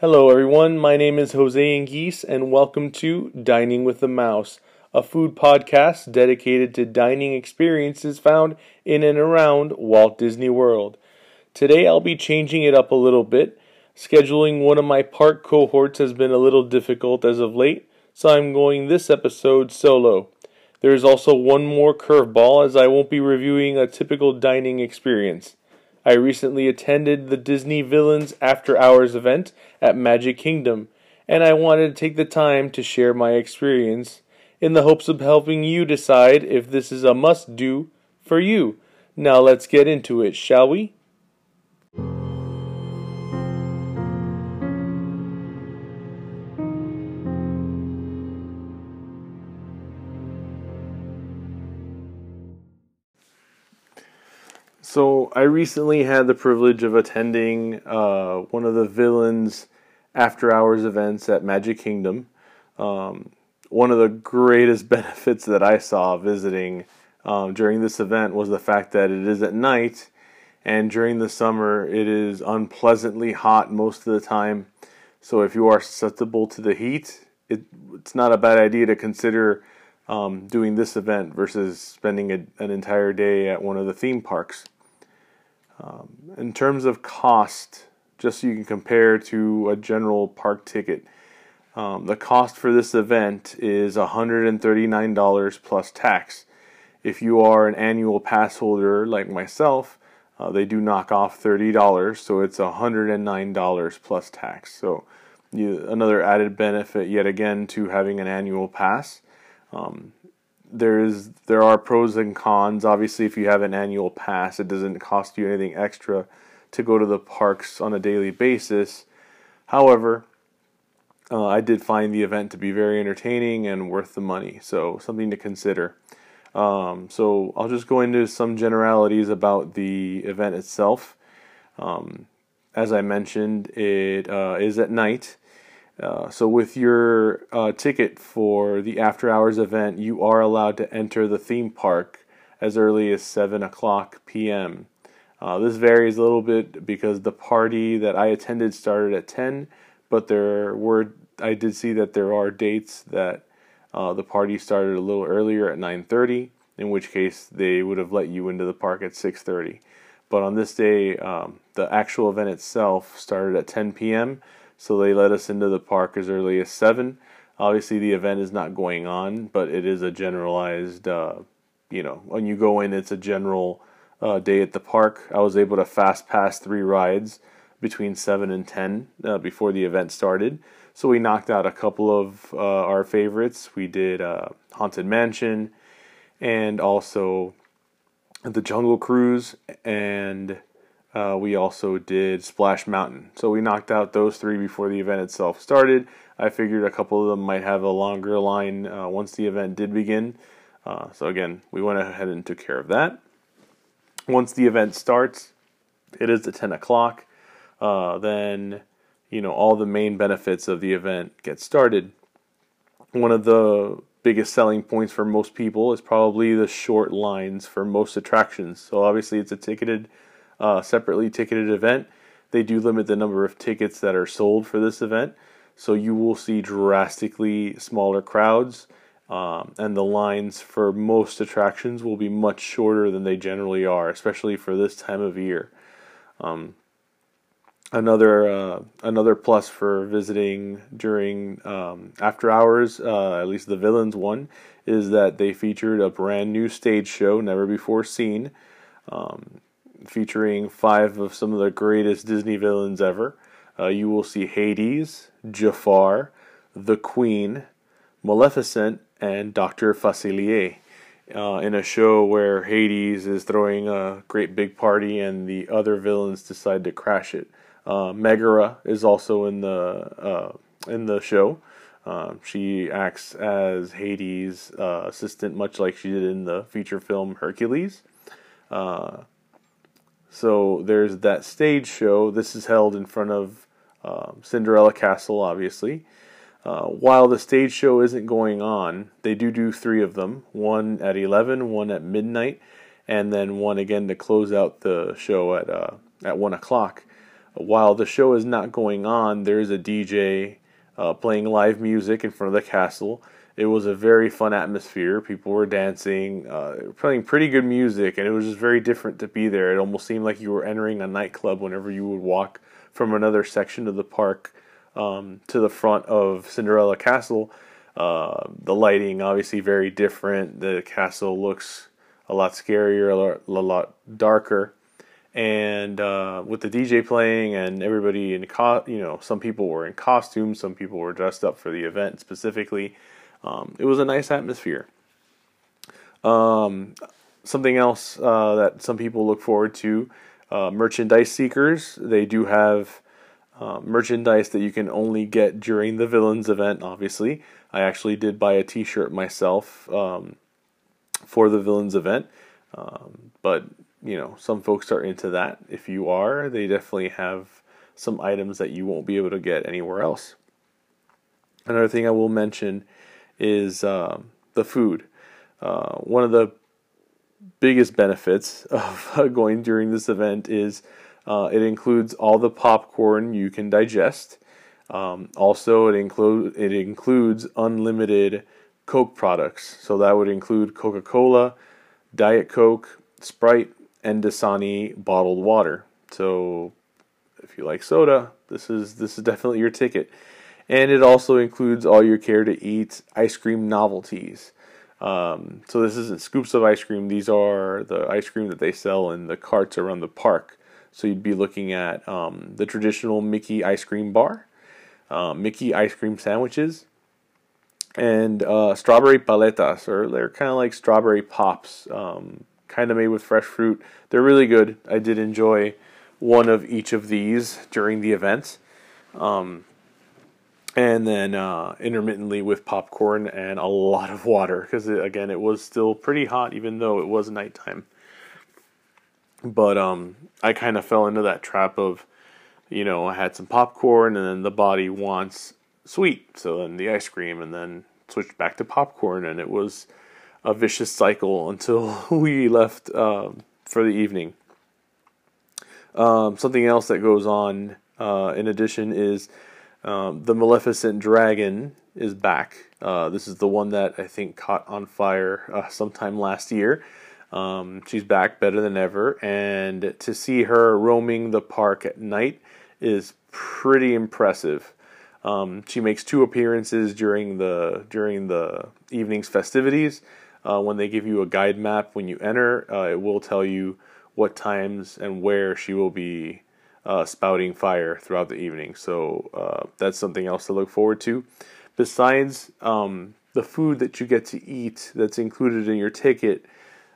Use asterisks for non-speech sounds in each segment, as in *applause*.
Hello, everyone. My name is Jose Anguise, and welcome to Dining with the Mouse, a food podcast dedicated to dining experiences found in and around Walt Disney World. Today, I'll be changing it up a little bit. Scheduling one of my park cohorts has been a little difficult as of late, so I'm going this episode solo. There is also one more curveball, as I won't be reviewing a typical dining experience. I recently attended the Disney Villains After Hours event at Magic Kingdom, and I wanted to take the time to share my experience in the hopes of helping you decide if this is a must do for you. Now let's get into it, shall we? So I recently had the privilege of attending uh, one of the villains after hours events at Magic Kingdom. Um, one of the greatest *laughs* benefits that I saw visiting um, during this event was the fact that it is at night, and during the summer it is unpleasantly hot most of the time. So if you are susceptible to the heat, it, it's not a bad idea to consider um, doing this event versus spending a, an entire day at one of the theme parks. Um, in terms of cost, just so you can compare to a general park ticket, um, the cost for this event is $139 plus tax. If you are an annual pass holder like myself, uh, they do knock off $30, so it's $109 plus tax. So, you, another added benefit, yet again, to having an annual pass. Um, there is there are pros and cons. Obviously, if you have an annual pass, it doesn't cost you anything extra to go to the parks on a daily basis. However, uh, I did find the event to be very entertaining and worth the money, so something to consider. Um, so I'll just go into some generalities about the event itself. Um, as I mentioned, it uh, is at night. Uh, so with your uh, ticket for the after hours event, you are allowed to enter the theme park as early as 7 o'clock p.m. Uh, this varies a little bit because the party that I attended started at 10, but there were I did see that there are dates that uh, the party started a little earlier at 9:30, in which case they would have let you into the park at 6:30. But on this day, um, the actual event itself started at 10 p.m so they let us into the park as early as 7. Obviously, the event is not going on, but it is a generalized, uh, you know, when you go in, it's a general uh, day at the park. I was able to fast pass three rides between 7 and 10 uh, before the event started. So we knocked out a couple of uh, our favorites. We did uh, Haunted Mansion and also the Jungle Cruise and uh, we also did Splash Mountain. So we knocked out those three before the event itself started. I figured a couple of them might have a longer line uh, once the event did begin. Uh, so again, we went ahead and took care of that. Once the event starts, it is at 10 o'clock. Uh, then, you know, all the main benefits of the event get started. One of the biggest selling points for most people is probably the short lines for most attractions. So obviously, it's a ticketed uh, separately ticketed event. They do limit the number of tickets that are sold for this event, so you will see drastically smaller crowds, um, and the lines for most attractions will be much shorter than they generally are, especially for this time of year. Um, another uh, another plus for visiting during um, after hours, uh, at least the villains one, is that they featured a brand new stage show never before seen. Um, featuring five of some of the greatest Disney villains ever. Uh, you will see Hades, Jafar, the Queen, Maleficent, and Dr. Facilier. Uh, in a show where Hades is throwing a great big party and the other villains decide to crash it. Uh, Megara is also in the uh, in the show. Um, she acts as Hades' uh, assistant, much like she did in the feature film Hercules. So there's that stage show. This is held in front of um, Cinderella Castle, obviously. Uh, while the stage show isn't going on, they do do three of them one at 11, one at midnight, and then one again to close out the show at, uh, at 1 o'clock. while the show is not going on, there's a DJ uh, playing live music in front of the castle. It was a very fun atmosphere. People were dancing, uh, playing pretty good music, and it was just very different to be there. It almost seemed like you were entering a nightclub whenever you would walk from another section of the park um, to the front of Cinderella Castle. Uh, the lighting, obviously, very different. The castle looks a lot scarier, a lot, a lot darker and uh, with the DJ playing and everybody in co- you know some people were in costumes, some people were dressed up for the event specifically. Um, it was a nice atmosphere. Um, something else uh, that some people look forward to: uh, merchandise seekers. They do have uh, merchandise that you can only get during the villains event. Obviously, I actually did buy a T-shirt myself um, for the villains event, um, but you know, some folks are into that. If you are, they definitely have some items that you won't be able to get anywhere else. Another thing I will mention is uh, the food. Uh, one of the biggest benefits *laughs* of going during this event is uh, it includes all the popcorn you can digest. Um, also, it include it includes unlimited Coke products. So that would include Coca Cola, Diet Coke, Sprite, and Dasani bottled water. So if you like soda, this is this is definitely your ticket. And it also includes all your care to eat ice cream novelties. Um, so this isn't scoops of ice cream; these are the ice cream that they sell in the carts around the park. So you'd be looking at um, the traditional Mickey ice cream bar, uh, Mickey ice cream sandwiches, and uh, strawberry paletas, or they're kind of like strawberry pops. Um, kind of made with fresh fruit. They're really good. I did enjoy one of each of these during the event. Um, and then uh, intermittently with popcorn and a lot of water because again it was still pretty hot even though it was nighttime but um, i kind of fell into that trap of you know i had some popcorn and then the body wants sweet so then the ice cream and then switched back to popcorn and it was a vicious cycle *laughs* until we left um, for the evening. Um, something else that goes on uh, in addition is um, the Maleficent Dragon is back. Uh, this is the one that I think caught on fire uh, sometime last year. Um, she's back better than ever, and to see her roaming the park at night is pretty impressive. Um, she makes two appearances during the during the evening's festivities, uh, when they give you a guide map when you enter, uh, it will tell you what times and where she will be uh, spouting fire throughout the evening. So uh, that's something else to look forward to. Besides um, the food that you get to eat that's included in your ticket,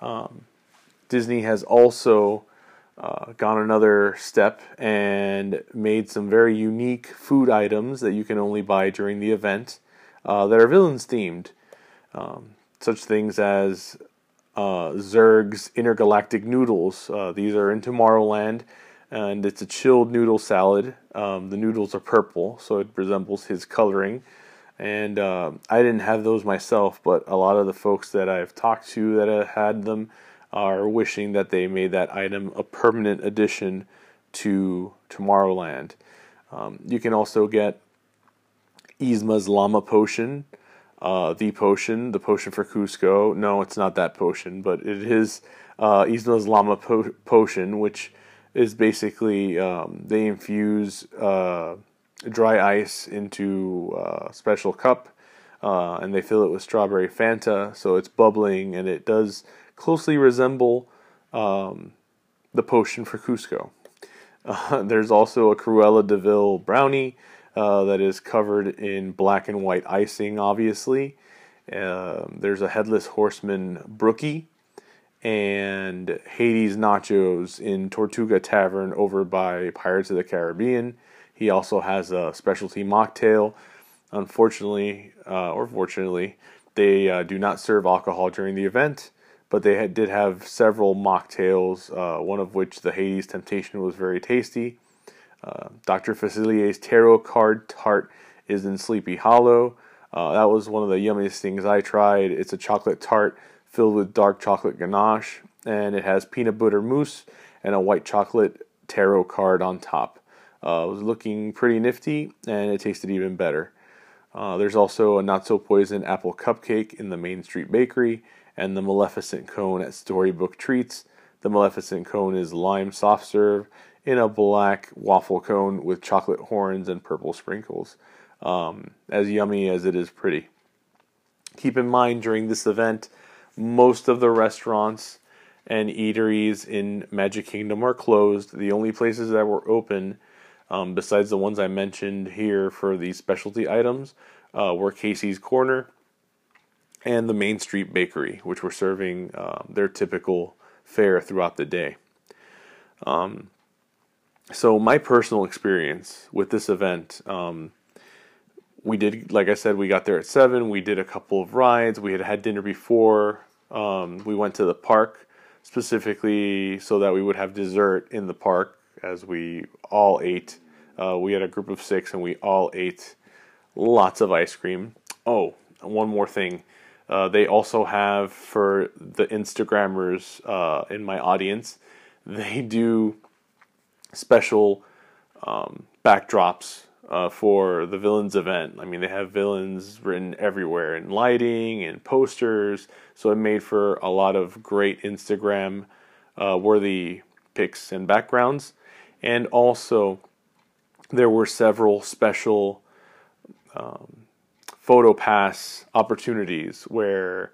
um, Disney has also uh, gone another step and made some very unique food items that you can only buy during the event uh, that are villains themed. Um, such things as uh, Zurg's intergalactic noodles. Uh, these are in Tomorrowland, and it's a chilled noodle salad. Um, the noodles are purple, so it resembles his coloring. And uh, I didn't have those myself, but a lot of the folks that I've talked to that have had them are wishing that they made that item a permanent addition to Tomorrowland. Um, you can also get Yzma's Llama Potion, uh, the potion, the potion for Kuzco. No, it's not that potion, but it is uh, Yzma's Llama po- potion, which is basically um, they infuse uh, dry ice into a special cup uh, and they fill it with strawberry Fanta, so it's bubbling and it does closely resemble um, the potion for Kuzco. Uh, *laughs* there's also a Cruella de Vil brownie uh, that is covered in black and white icing, obviously. Uh, there's a Headless Horseman Brookie and Hades Nachos in Tortuga Tavern over by Pirates of the Caribbean. He also has a specialty mocktail. Unfortunately, uh, or fortunately, they uh, do not serve alcohol during the event, but they had, did have several mocktails, uh, one of which the Hades Temptation was very tasty. Uh, Dr. Facilier's tarot card tart is in Sleepy Hollow. Uh, that was one of the yummiest things I tried. It's a chocolate tart filled with dark chocolate ganache, and it has peanut butter mousse and a white chocolate tarot card on top. Uh, was looking pretty nifty, and it tasted even better. Uh, there's also a not so poison apple cupcake in the Main Street Bakery, and the Maleficent cone at Storybook Treats. The Maleficent cone is lime soft serve in a black waffle cone with chocolate horns and purple sprinkles. Um, as yummy as it is pretty. Keep in mind during this event, most of the restaurants and eateries in Magic Kingdom are closed. The only places that were open um, besides the ones I mentioned here for the specialty items, uh, were Casey's Corner and the Main Street Bakery, which were serving uh, their typical fare throughout the day. Um, so, my personal experience with this event, um, we did, like I said, we got there at 7. We did a couple of rides. We had had dinner before. Um, we went to the park specifically so that we would have dessert in the park as we all ate. Uh, we had a group of six and we all ate lots of ice cream. Oh, one more thing. Uh, they also have for the Instagrammers uh, in my audience, *laughs* they do special um, backdrops uh, for the villains event. I mean, they have villains written everywhere in lighting and posters, so it made for a lot of great Instagram uh, worthy pics and backgrounds. And also, there were several special um, PhotoPass opportunities where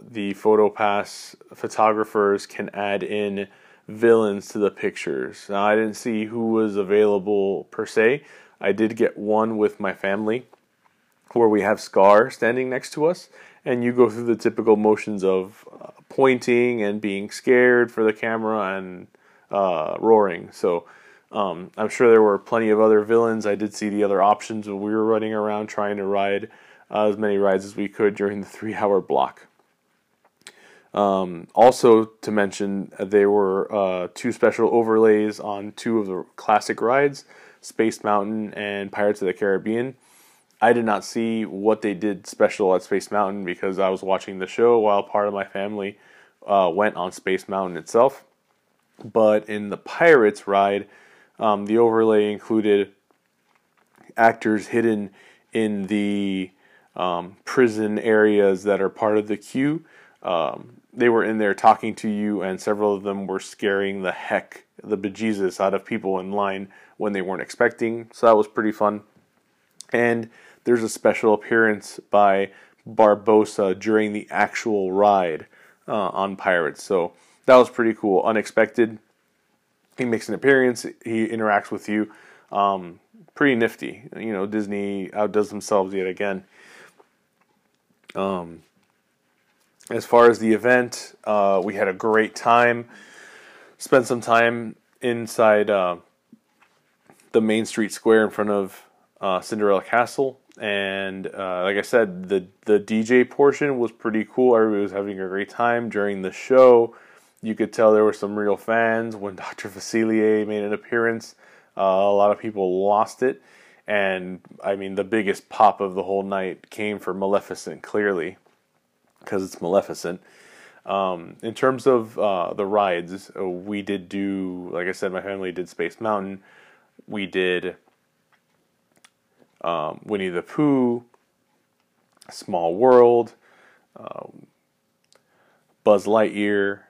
the photo pass photographers can add in villains to the pictures. Now, I didn't see who was available per se. I did get one with my family where we have Scar standing next to us, and you go through the typical motions of uh, pointing and being scared for the camera and uh, roaring. So um, I'm sure there were plenty of other villains. I did see the other options when we were running around trying to ride uh, as many rides as we could during the three hour block. Um, also, to mention, there were uh, two special overlays on two of the classic rides Space Mountain and Pirates of the Caribbean. I did not see what they did special at Space Mountain because I was watching the show while part of my family uh, went on Space Mountain itself. But in the Pirates ride, um, the overlay included actors hidden in the um, prison areas that are part of the queue. Um, they were in there talking to you, and several of them were scaring the heck, the bejesus out of people in line when they weren't expecting. So that was pretty fun. And there's a special appearance by Barbossa during the actual ride uh, on Pirates. So that was pretty cool, unexpected he makes an appearance. He interacts with you. Um, pretty nifty. You know, Disney outdoes themselves yet again. Um, as far as the event, uh, we had a great time. Spent some time inside uh, the Main Street Square in front of uh, Cinderella Castle, and uh, like I said, the the DJ portion was pretty cool. Everybody was having a great time during the show. You could tell there were some real fans when *laughs* Dr. Facilier made an appearance. Uh, a lot of people lost it. And I mean, the biggest pop of the whole night came for Maleficent, clearly, because it's Maleficent. Um, in terms of uh, the rides, uh, we did do, like I said, my family did Space Mountain. We did um, Winnie the Pooh, Small World, um, Buzz Lightyear,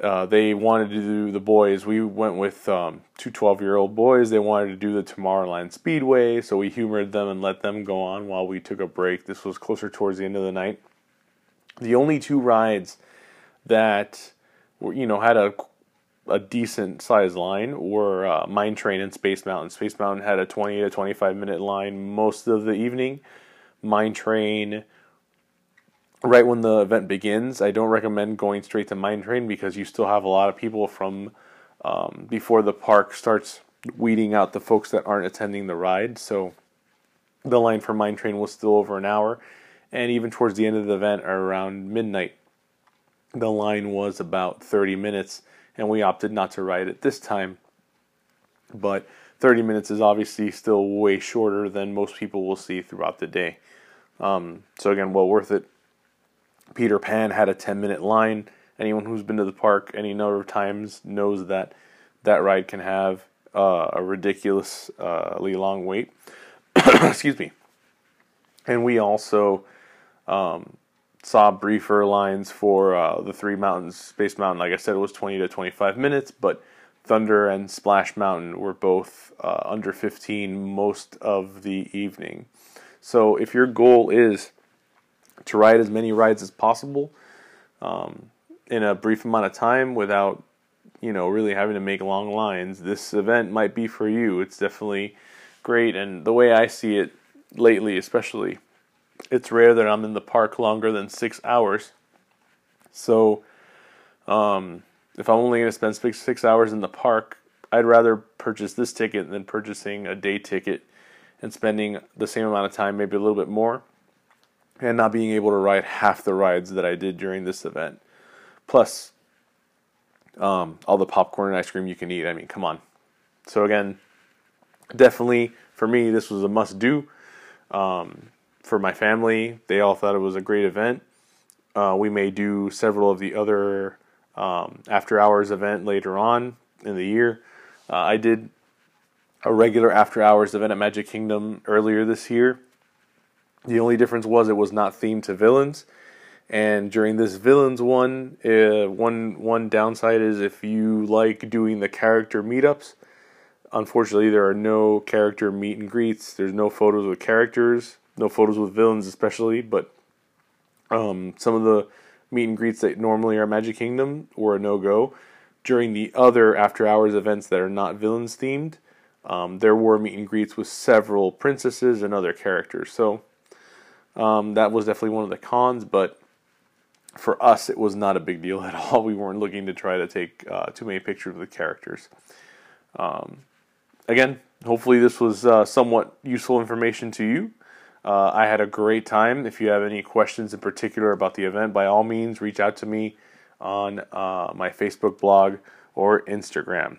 uh, they wanted to do the boys. We went with um, two 12 year old boys. They wanted to do the Tomorrowland Speedway, so we humored them and let them go on while we took a break. This was closer towards the end of the night. The only two rides that were, you know, had a a decent sized line were uh, Mine Train and Space Mountain. Space Mountain had a 20 to 25 minute line most of the evening. Mine Train right when the event begins. I don't recommend going straight to Mine Train because you still have a lot of people from um, before the park starts weeding out the folks that aren't attending the ride. So the line for Mine Train was still over an hour, and even towards the end of the event, around midnight, the line was about 30 minutes, and we opted not to ride it this time. But 30 minutes is obviously still way shorter than most people will see throughout the day. Um, so again, well worth it. Peter Pan had a 10 minute line. Anyone who's been to the park any number of times knows that that ride can have uh, a ridiculously long wait. *coughs* Excuse me. And we also um, saw briefer lines for uh, the three mountains. Space Mountain, like I said, it was 20 to 25 minutes, but Thunder and Splash Mountain were both uh, under 15 most of the evening. So if your goal is to ride as many rides as possible um, in a brief amount of time without, you know, really having to make long lines, this event might be for you. It's definitely great, and the way I see it lately, especially, it's rare that I'm in the park longer than six hours. So, um, if I'm only going to spend six, six hours in the park, I'd rather purchase this ticket than purchasing a day ticket and spending the same amount of time, maybe a little bit more, and not being able to ride half the rides that I did during this event. Plus, um, all the popcorn and ice cream you can eat. I mean, come on. So, again, definitely for me, this was a must do. Um, for my family, they all thought it was a great event. Uh, we may do several of the other um, after hours event later on in the year. Uh, I did a regular after hours event at Magic Kingdom earlier this year. The only difference was it was not themed to villains. And during this villains one, uh, one one downside is if you like doing the character meetups, unfortunately there are no character meet and greets. There's no photos with characters, no photos with villains especially. But um, some of the meet and greets that normally are Magic Kingdom were a no go. During the other after hours events that are not villains themed, um, there were meet and greets with several princesses and other characters. So um, that was definitely one of the cons, but for us, it was not a big deal *laughs* at all. We weren't looking to try to take uh, too many pictures of the characters. Um, again, hopefully, this was uh, somewhat useful information to you. Uh, I had a great time. If you have any questions in particular about the event, by all means, reach out to me on uh, my Facebook blog or Instagram.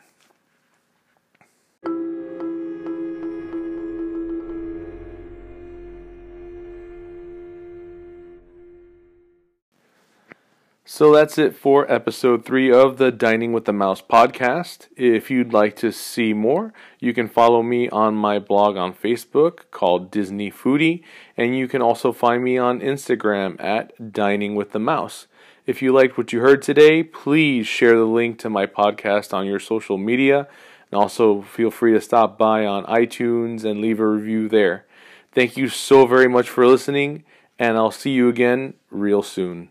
So that's it for episode three of the Dining with the Mouse podcast. If you'd like to see more, you can follow me on my blog on Facebook called Disney Foodie, and you can also find me on Instagram at Dining with the Mouse. If you liked what you heard today, please share the link to my podcast on your social media, and also feel free to stop by on iTunes and leave a review there. Thank you so very much for listening, and I'll see you again real soon.